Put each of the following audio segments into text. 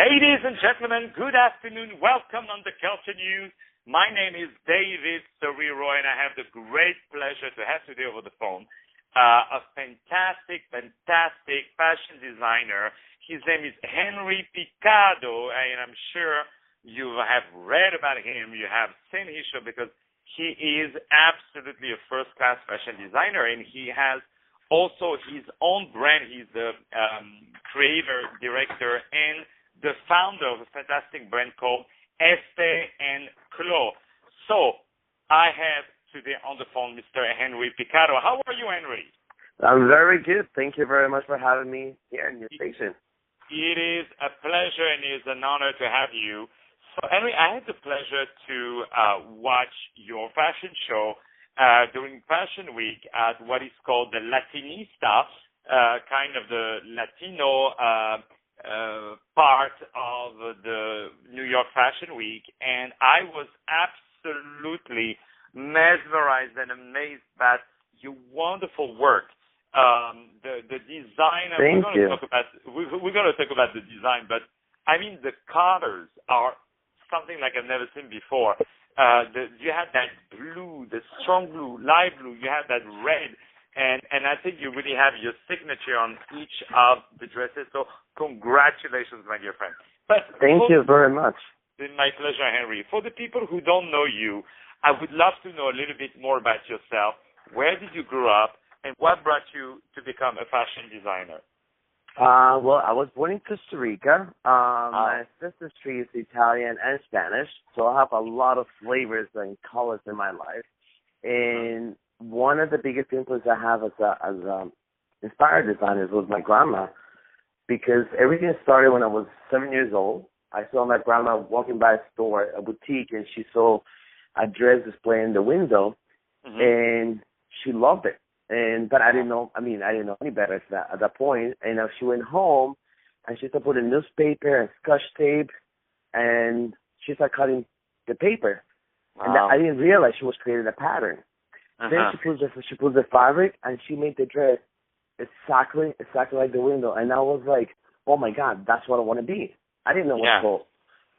Ladies and gentlemen, good afternoon. Welcome on the Culture News. My name is David Serero, and I have the great pleasure to have today over the phone uh, a fantastic, fantastic fashion designer. His name is Henry Picado, and I'm sure you have read about him. You have seen his show because he is absolutely a first-class fashion designer, and he has also his own brand. He's the um, creator, director, and the founder of a fantastic brand called Este and Chlo. So I have today on the phone Mr. Henry Picado. How are you, Henry? I'm very good. Thank you very much for having me here in your station. It is a pleasure and it is an honor to have you. So, Henry, I had the pleasure to uh, watch your fashion show uh, during Fashion Week at what is called the Latinista, uh, kind of the Latino uh, part of the New York Fashion Week, and I was absolutely mesmerized and amazed by your wonderful work. Um, the the design. Thank we're you. Talk about, we, we're going to talk about the design, but I mean the colors are something like I've never seen before. Uh, the, you had that blue, the strong blue, light blue. You had that red and and I think you really have your signature on each of the dresses. So congratulations, my dear friend. But thank you very much. It's my pleasure, Henry. For the people who don't know you, I would love to know a little bit more about yourself. Where did you grow up, and what brought you to become a fashion designer? Uh, well, I was born in Costa Rica. Um, Oh. My sister speaks Italian and Spanish, so I have a lot of flavors and colors in my life. And one of the biggest influences I have as a as a inspired designers was my grandma, because everything started when I was seven years old. I saw my grandma walking by a store, a boutique, and she saw a dress display in the window, Mhm. and she loved it. And but I didn't know. I mean, I didn't know any better at that, at that point. And uh, she went home, and she started putting newspaper and scotch tape, and she started cutting the paper. And I didn't realize she was creating a pattern. Then Uh-huh. she pulls the she pulls the fabric, and she made the dress exactly exactly like the window. And I was like, oh my god, that's what I want to be. I didn't know what Yeah. to call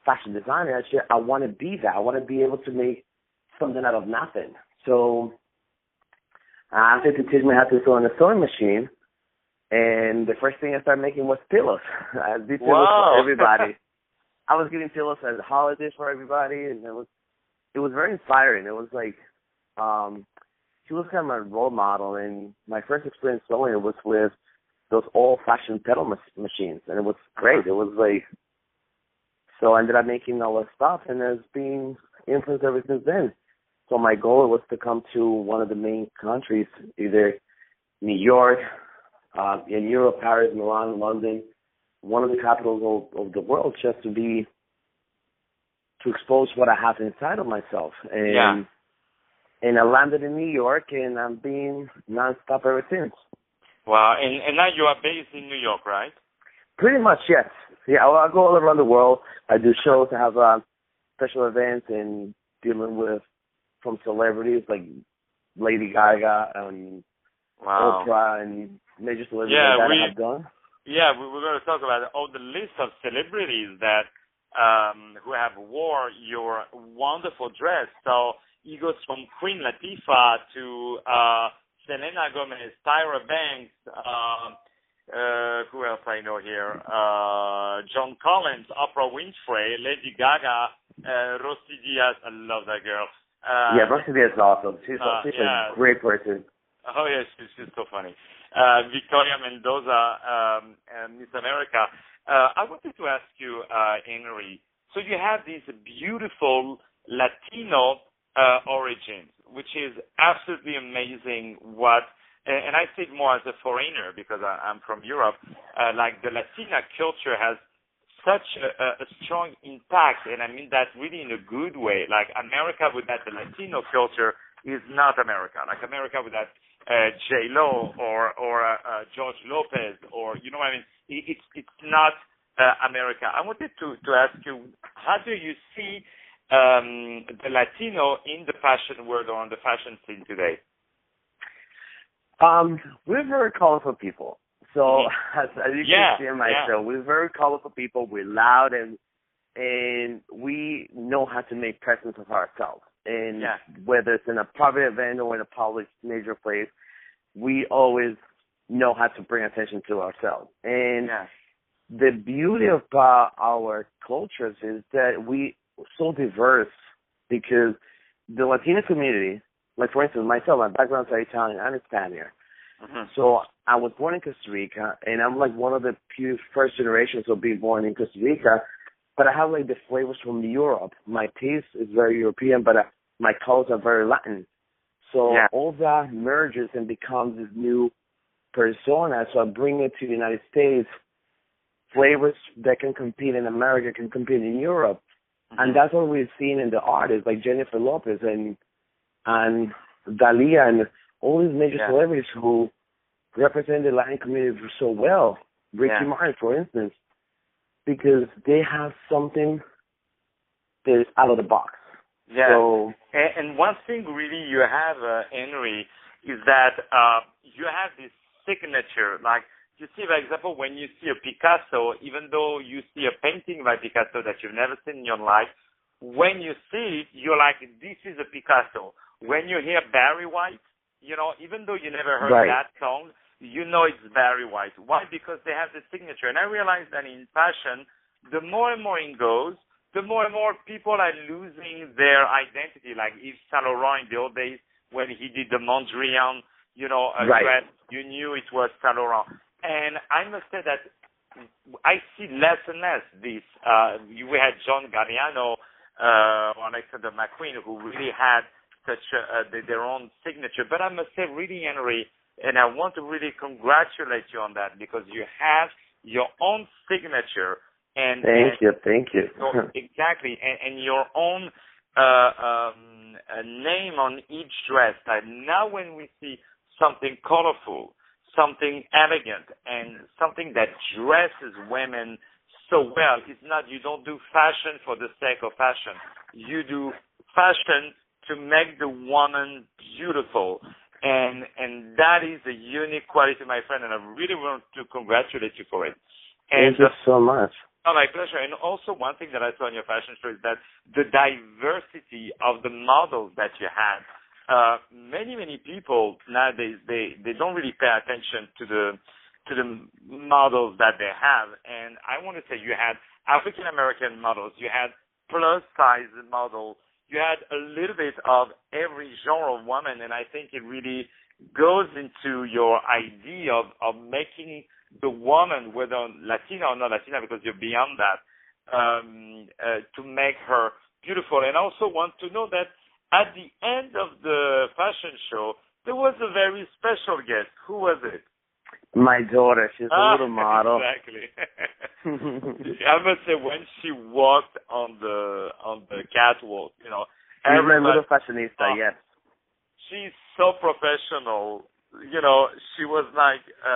fashion designer. I said, I want to be that. I want to be able to make something out of nothing. So I asked her to teach me how to sew on a sewing machine. And the first thing I started making was pillows. I did pillows Wow. for everybody. I was giving pillows as holidays for everybody, and it was it was very inspiring. It was like um she was kind of my role model, and my first experience sewing was with those old-fashioned pedal mach- machines, and it was great. It was like so I ended up making all that stuff, and it's been influenced ever since then. So my goal was to come to one of the main countries, either New York, uh, in Europe, Paris, Milan, London, one of the capitals of, of the world, just to be to expose what I have inside of myself. And Yeah. And I landed in New York, and I've been nonstop ever since. Wow. And and now you are based in New York, right? Pretty much, yes. Yeah, I, I go all around the world. I do shows. I have uh, special events and dealing with from celebrities like Lady Gaga and Wow. Oprah and major celebrities Yeah, that we- I have done. Yeah, we, we're going to talk about all the list of celebrities that um, who have wore your wonderful dress. So it goes from Queen Latifah to uh, Selena Gomez, Tyra Banks. Uh, uh, who else I know here? Uh, Joan Collins, Oprah Winfrey, Lady Gaga, uh, Rosie Diaz. I love that girl. Uh, yeah, Rosie Diaz is awesome. She's, a uh, she's yeah. a great person. Oh yes, she's, she's so funny. Uh, Victoria Mendoza, um, and Miss America. Uh, I wanted to ask you, uh, Henry. So you have these beautiful Latino uh, origins, which is absolutely amazing. What, and I say it more as a foreigner because I, I'm from Europe. Uh, like the Latina culture has such a, a, a strong impact, and I mean that really in a good way. Like America without the Latino culture is not America. Like America without uh, J Lo or or uh, uh, George Lopez or you know what I mean. It, it's it's not uh, America. I wanted to to ask you, how do you see um, the Latino in the fashion world or on the fashion scene today? Um, we're very colorful people. So as, as you yeah, can see in my yeah. show, we're very colorful people. We're loud and and we know how to make presence of ourselves. And Yeah. whether it's in a private event or in a public major place, we always know how to bring attention to ourselves. And the beauty about our cultures is that we so diverse because the Latino community, like for instance myself, my background's Italian and Spanish. Mhm. So I was born in Costa Rica, and I'm like one of the few first generations of being born in Costa Rica. But I have like the flavors from Europe. My taste is very European, but uh, my colors are very Latin. So Yeah. all that merges and becomes this new persona. So I bring it to the United States. Flavors that can compete in America can compete in Europe, Mhm. and that's what we've seen in the artists like Jennifer Lopez and and Dalia and all these major Yeah. celebrities who represent the Latin community so well. Ricky Yeah. Martin, for instance, because they have something that is out of the box. Yeah. So And, and one thing really you have, uh, Henry, is that uh, you have this signature. Like you see, for example, when you see a Picasso, even though you see a painting by Picasso that you've never seen in your life, when you see it, you're like, this is a Picasso. When you hear Barry White, you know, even though you never heard Right. that song, you know it's Barry White. Why? Because they have the signature. And I realize that in fashion, the more and more it goes, the more and more people are losing their identity. Like Yves Saint Laurent in the old days when he did the Mondrian, you know, uh, Right. dress, you knew it was Saint Laurent. And I must say that I see less and less this. Uh, we had John Galliano, uh, Alexander McQueen, who really had such a, uh, their own signature. But I must say, really, Henry, and I want to really congratulate you on that because you have your own signature and, thank and you, thank you. so, exactly, and, and your own uh, um, name on each dress. Like now, when we see something colorful, something elegant, and something that dresses women so well, it's not you don't do fashion for the sake of fashion. You do fashion to make the woman beautiful. And and that is a unique quality, my friend, and I really want to congratulate you for it. And Thank you so much. Oh, my pleasure. And also, one thing that I saw in your fashion show is that the diversity of the models that you had. Uh, many, many people nowadays they they don't really pay attention to the to the models that they have. And I want to say you had African American models, you had plus size models, you had a little bit of every genre of woman, and I think it really goes into your idea of of making the woman, whether Latina or not Latina, because you're beyond that, um, uh, to make her beautiful. And I also want to know that at the end of the fashion show, there was a very special guest. Who was it? My daughter, she's a Ah, little model. Exactly. I must say, when she walked on the on the catwalk, you know, She's my everybody- little fashionista, Oh. yes. she's so professional. You know, she was like a,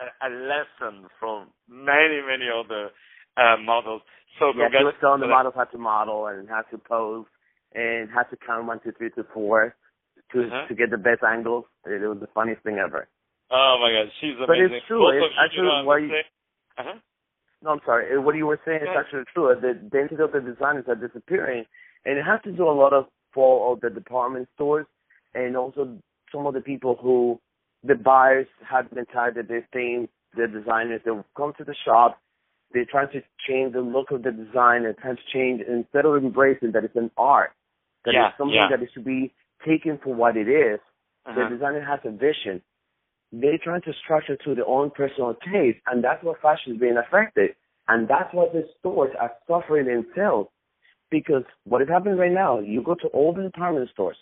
a, a lesson from many, many other uh, models. So Yeah, she was telling the models how to model and how to pose and how to count one, two, three, two, four to to Uh-huh. to get the best angles. It, it was the funniest thing ever. Oh my God, she's amazing. But it's true. It's of actually you know, why you- uh-huh. No, I'm sorry. What you were saying is actually true. The identity of the designers are disappearing, and it has to do a lot of fall of the department stores, and also some of the people who the buyers have been tired that they're saying the designers they come to the shop, they're trying to change the look of the design and trying to change instead of embracing that it's an art, that Yeah, it's something yeah. that it should be taken for what it is. Uh-huh. The designer has a vision. They're trying to structure to their own personal taste, and that's what fashion is being affected. And that's what the stores are suffering in sales. Because what is happening right now, you go to all the department stores,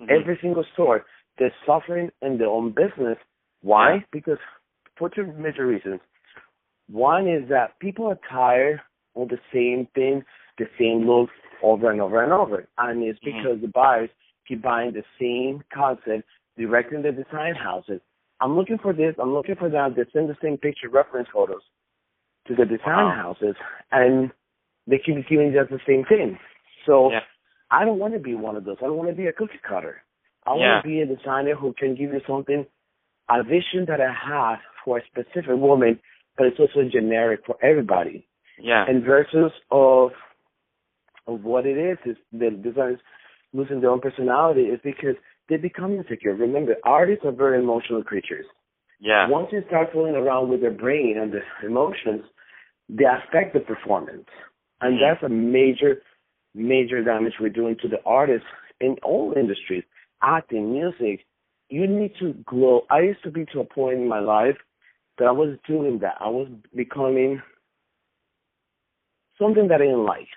Mhm. every single store, they're suffering in their own business. Why? Yeah. Because for two major reasons. One is that people are tired of the same thing, the same look over and over and over. And it's Mhm. because the buyers keep buying the same concept directly in the design houses. I'm looking for this, I'm looking for that. They send the same picture reference photos to the design Wow. houses and they keep giving just the same thing. So Yeah. I don't want to be one of those. I don't want to be a cookie cutter. I Yeah. want to be a designer who can give you something, a vision that I have for a specific woman, but it's also generic for everybody. Yeah. And versus of of what it is is the designers losing their own personality is because they become insecure. Remember, artists are very emotional creatures. Yeah. Once you start fooling around with their brain and the emotions, they affect the performance. And Mhm. that's a major, major damage we're doing to the artists in all industries, acting, music. You need to grow. I used to be to a point in my life that I was doing that. I was becoming something that I didn't like.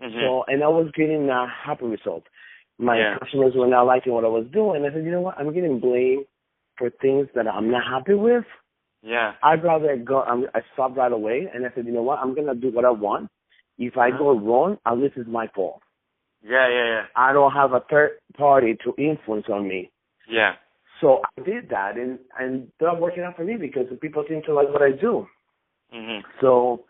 Mhm. So, and I was getting a happy result. My Yeah. customers were not liking what I was doing. I said, you know what? I'm getting blamed for things that I'm not happy with. yeah. I'd rather go. I'm, I stopped right away, and I said, you know what? I'm gonna do what I want. If I Uh-huh. go wrong, at least it's my fault. Yeah, yeah, yeah. I don't have a third party to influence on me. Yeah. So I did that, and and they're working out for me because the people seem to like what I do. Mhm. So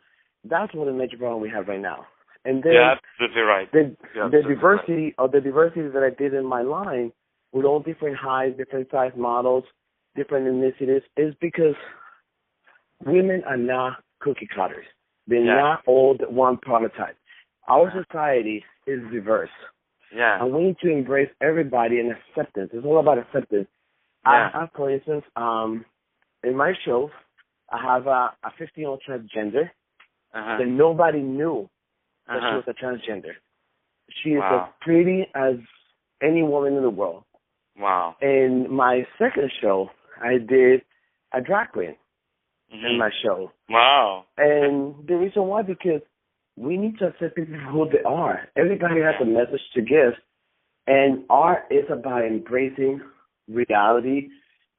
that's what the major problem we have right now. And then Yeah, absolutely right. the Yeah, the diversity of the diversity that I did in my line with all different heights, different size models, different initiatives is because women are not cookie cutters. They're Yeah. not all the one prototype. Our society is diverse, Yeah. and we need to embrace everybody and acceptance. It's all about acceptance. Yeah. I have, for instance, um, in my show, I have a, a 15 year old transgender Uh-huh. that nobody knew that she Uh-huh. was a transgender. She is Wow. as pretty as any woman in the world. Wow. And my second show, I did a drag queen Mhm. in my show. Wow. And the reason why, because we need to accept people who they are. Everybody has a message to give. And art is about embracing reality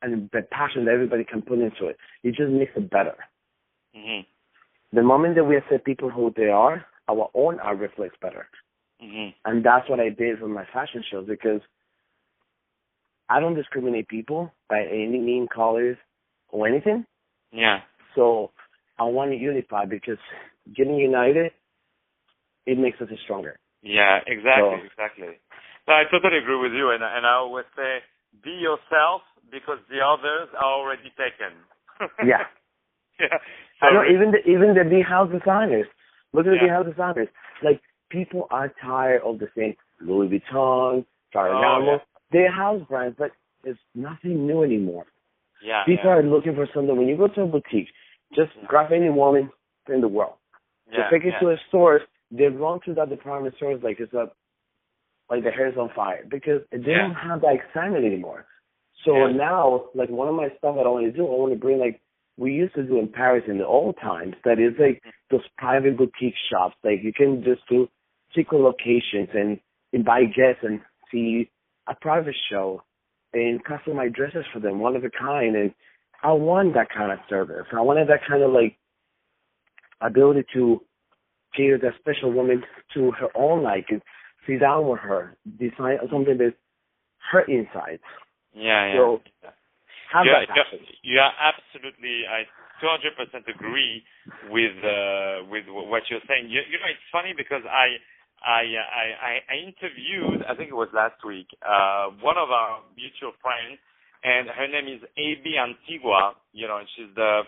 and the passion that everybody can put into it. It just makes it better. Mhm. The moment that we accept people who they are, our own art reflects better. Mhm. And that's what I did with my fashion shows because I don't discriminate people by any mean, colors, or anything. Yeah. So I want to unify because getting united, it makes us stronger. Yeah, exactly, So- exactly. No, I totally agree with you, and and I always say, be yourself because the others are already taken. Yeah. yeah. I know even the even the big house designers. Look at the Yeah. big house designers. Like people are tired of the same Louis Vuitton, Ferragamo. Oh, yeah. They're house brands, but it's nothing new anymore. yeah, People yeah. are looking for something. When you go to a boutique, just grab any woman in the world. yeah, Just take it yeah. to a store. They run through that department stores like it's a like the hair's on fire because they Yeah. don't have that excitement anymore. So Yeah. now, like one of my stuff that I want to do, I want to bring like we used to do in Paris in the old times. That is like those private boutique shops. Like you can just do secret locations and invite guests and see a private show and customize dresses for them, one of a kind. And I want that kind of service. I wanted that kind of like ability to cater that special woman to her own liking, sit down with her, design something that's her insights. Yeah, yeah. So, Have yeah, that passion. you are absolutely. I 200% agree with uh, with what you're saying. You, you know, it's funny because I I I I I interviewed. I think it was last week. Uh, one of our mutual friends, and her name is A.B. Antigua. You know, and she's the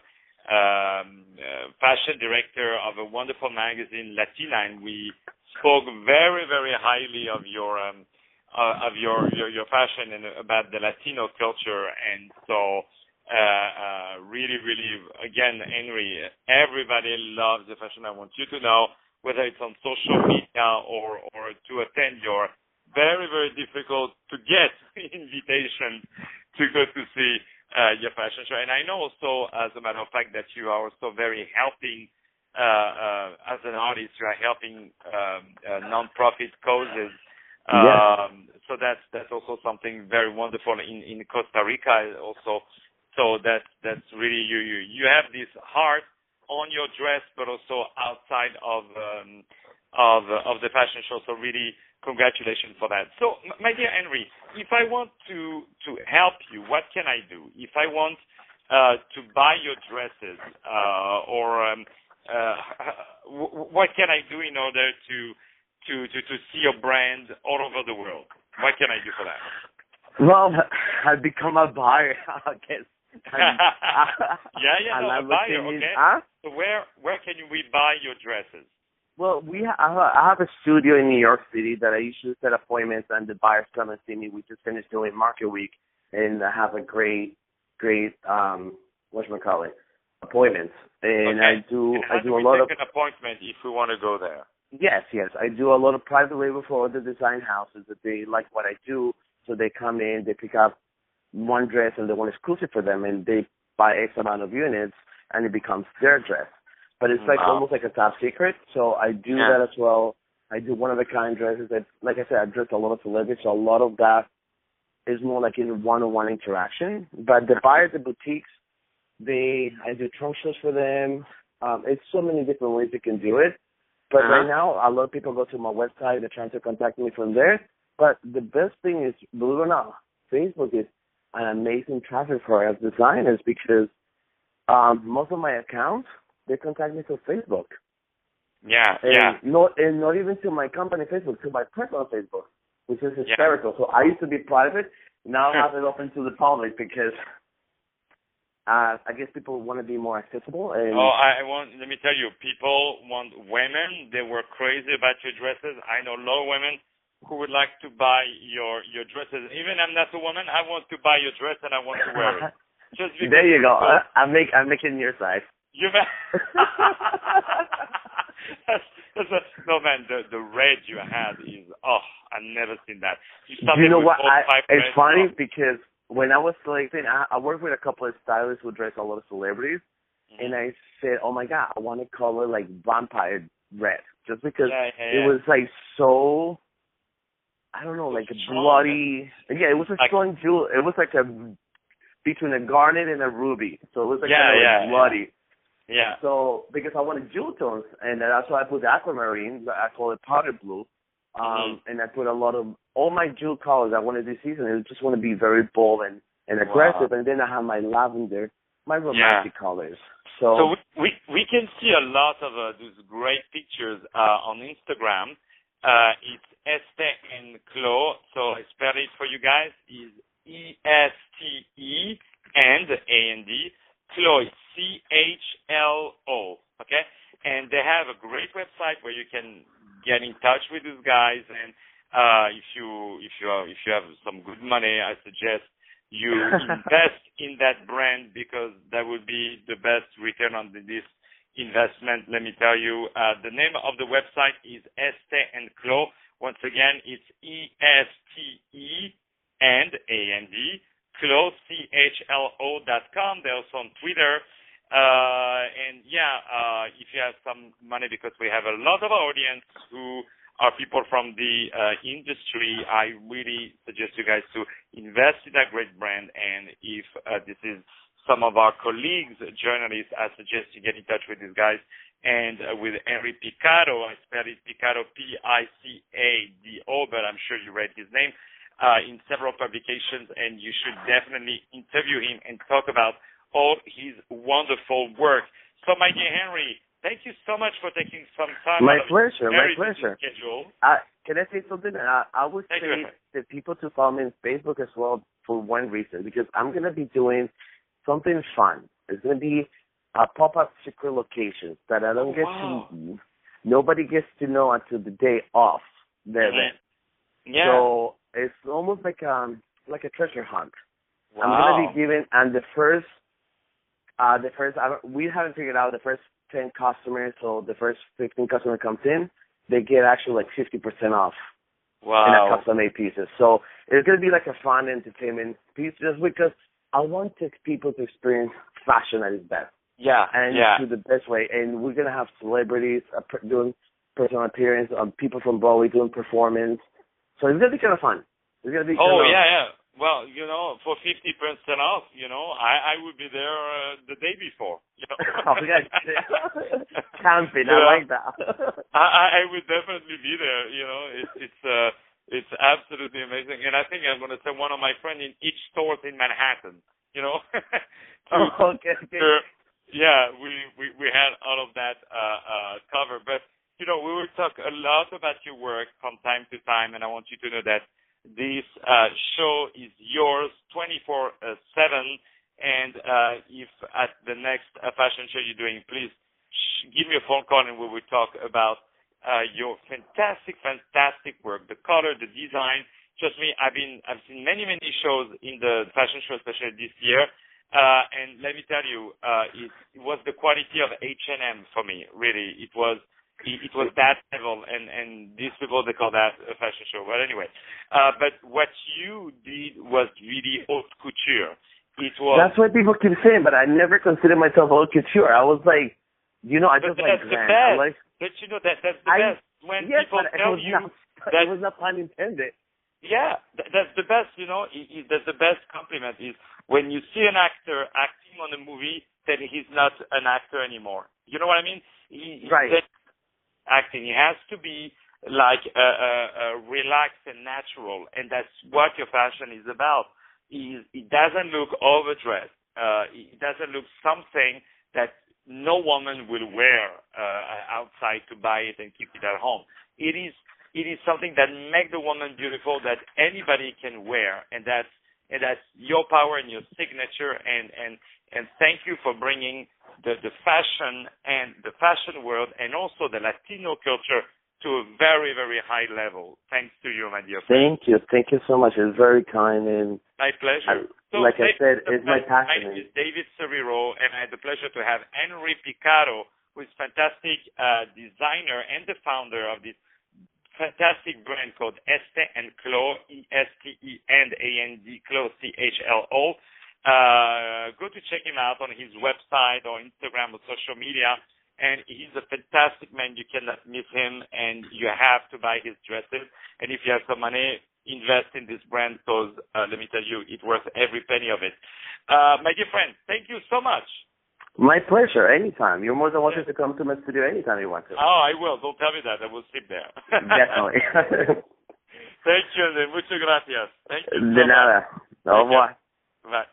um, uh, fashion director of a wonderful magazine, Latina, and we spoke very very highly of your. Um, uh, of your, your your fashion and about the Latino culture, and so uh, uh, really, really, again, Henry, everybody loves the fashion. I want you to know whether it's on social media or or to attend your very very difficult to get invitation to go to see uh, your fashion show. And I know also, as a matter of fact, that you are also very helping. Uh, uh, as an artist, you are helping um, uh, non-profit causes Yeah. um, so that's that's also something very wonderful in in Costa Rica also. So that's that's really you you you have this heart on your dress, but also outside of um, of of the fashion show. So really, congratulations for that. So my dear Henry, if I want to to help you, what can I do? If I want uh, to buy your dresses, uh, or um, uh, what can I do in order to to, to, to see your brand all over the world. What can I do for that? Well, I've become a buyer, I guess. Yeah, yeah, no, I a buyer, okay. Huh? So where where can we buy your dresses? Well, we ha- I have a studio in New York City that I usually set appointments, and the buyers come and see me. We just finished doing Market Week, and I have a great, great um, what call it, appointments, and okay. I do and I do a lot of an appointment if we want to go there? Yes, yes, I do a lot of private label for other design houses that they like what I do, so they come in, they pick up one dress and they want exclusive for them, and they buy X amount of units, and it becomes their dress. But it's like Wow. almost like a top secret. So I do Yeah. that as well. I do one of a kind dresses. That, like I said, I dress a lot of celebrities. So a lot of that is more like in one-on-one interaction. But the buyers, the boutiques, they I do trunk shows for them. Um, it's so many different ways you can do it. But Uh-huh. right now, a lot of people go to my website. They're trying to contact me from there. But the best thing is, believe it or not, Facebook is an amazing traffic for us designers because um, most of my accounts they contact me through Facebook. Yeah, And yeah. not and not even to my company Facebook, to my personal Facebook, which is Yeah. hysterical. So I used to be private, now I have it open to the public because uh I guess people want to be more accessible and Oh, I I want. Let me tell you, people want women. They were crazy about your dresses. I know a lot of women who would like to buy your your dresses. Even I'm not a woman. I want to buy your dress and I want to wear it. Just because there you go. people- I, I make I'm making your size. You man. that's, that's a, no man, the the red you had is oh, I've never seen that. You, you know what? I, it's funny Oh. because when I was selecting, I, I work with a couple of stylists who dress a lot of celebrities, Mhm. and I said, "Oh my god, I want to color like vampire red," just because yeah, yeah, it was like so. I don't know, like a bloody. Yeah, it was a strong jewel. It was like a between a garnet and a ruby, so it was like Yeah, kind of yeah, like bloody. yeah. So because I wanted jewel tones, and that's why I put the aquamarine. I call it powder blue. Um, Mm-hmm. and I put a lot of all my jewel colors I wanted this season. I just want to be very bold and and aggressive. And then I have my lavender, my romantic colors. So, So we, we we can see a lot of uh, those great pictures uh, on Instagram. Uh, it's Este and Chlo. So I spell it for you guys. Is E S T E and A N D. Chlo is C H L O. Okay, and they have a great website where you can get in touch with these guys. And uh, if you if you are, if you have some good money, I suggest you invest in that brand because that would be the best return on this investment. Let me tell you, uh, the name of the website is Este and Chlo. Once again, it's E S T E and A N D Chlo C H L O dot com. They're also on Twitter. Uh, and yeah, uh, if you have some money, because we have a lot of audience who are people from the uh, industry, I really suggest you guys to invest in that great brand. And if uh, this is some of our colleagues, journalists, I suggest you get in touch with these guys. And uh, with Henry Picado, I spell it Picado, P-I-C-A-D-O, but I'm sure you read his name uh, in several publications, and you should definitely interview him and talk about all his wonderful work. So, my dear Henry, thank you so much for taking some time. my pleasure, my pleasure. Schedule. I, can I say something? I, I would Thank say that people to follow me on Facebook as well for one reason because I'm gonna be doing something fun. It's gonna be a pop-up secret locations that I don't Oh, get wow. to. Nobody gets to know until the day off the event. Yeah. So it's almost like um like a treasure hunt. wow. I'm gonna be giving and the first uh the first I we haven't figured out the first ten customers so the first fifteen customer comes in, they get actually like fifty percent off in wow. a custom made pieces. So it's gonna be like a fun entertainment piece just because I want to, people to experience fashion at its best Yeah. and yeah. to the best way. And we're gonna have celebrities uh, doing personal appearance, um, people from Broadway doing performance. So it's gonna be kind of fun. It's gonna be. Oh yeah, yeah. Well, you know, for fifty percent off, you know, I I would be there uh, the day before. You know. oh. Camping. I like that. I I would definitely be there. You know, it's it's uh it's absolutely amazing, and I think I'm going to send one of my friends in each store in Manhattan. You know. oh, okay, to, yeah, we, we we had all of that uh uh covered, but you know, we will talk a lot about your work from time to time, and I want you to know that this uh, show is yours 24/7, And uh, if at the next uh, fashion show you're doing, please sh- give me a phone call and we will talk about uh, your fantastic, fantastic work, the color, the design. Trust me, I've been, I've seen many, many shows in the fashion show, especially this year. Uh, and let me tell you, uh, it, it was the quality of H&M for me, really. It was, it, was that level, and, and these people, they call that a fashion show. But anyway, uh, but what you did was really haute couture. It was. That's what people keep saying, but I never considered myself haute couture. I was like, you know, I just but like that's the grand. best. I'm like, but you know that that's the I- best when yes, people tell you not, that it was not pun intended. yeah, th- that's the best. You know, i- i- that's the best compliment is when you see an actor acting on a movie that he's not an actor anymore. You know what I mean? He- Right. that acting. He has to be like uh, uh, uh, relaxed and natural, and that's what your fashion is about. Is it doesn't look overdressed. Uh, it doesn't look something that no woman will wear uh, outside to buy it and keep it at home. It is it is something that makes the woman beautiful that anybody can wear, and that's and that's your power and your signature. And and and thank you for bringing the the fashion and the fashion world and also the Latino culture to a very very high level. Thanks to you, my dear friend. Thank you, thank you so much. It's very kind, and My pleasure. I- like I said, it's my pleasure- My passion. name is David Serero, and I had the pleasure to have Henry Picado, who is fantastic uh, designer and the founder of this fantastic brand called Este and Chlo, E-S-T-E and A-N-D, Chlo, C-H-L-O. Uh, go to check him out on his website or Instagram or social media. And he's a fantastic man. You cannot miss him, and you have to buy his dresses. And if you have some money, invest in this brand because uh, let me tell you, it's worth every penny of it. Uh, my dear friend, thank you so much. My pleasure. Anytime. You're more than welcome to come to my studio anytime you want to. Oh, I will. Don't tell me that. I will sleep there. Definitely. thank you. Muchas gracias. Thank you. so De nada. much. Au revoir. Bye.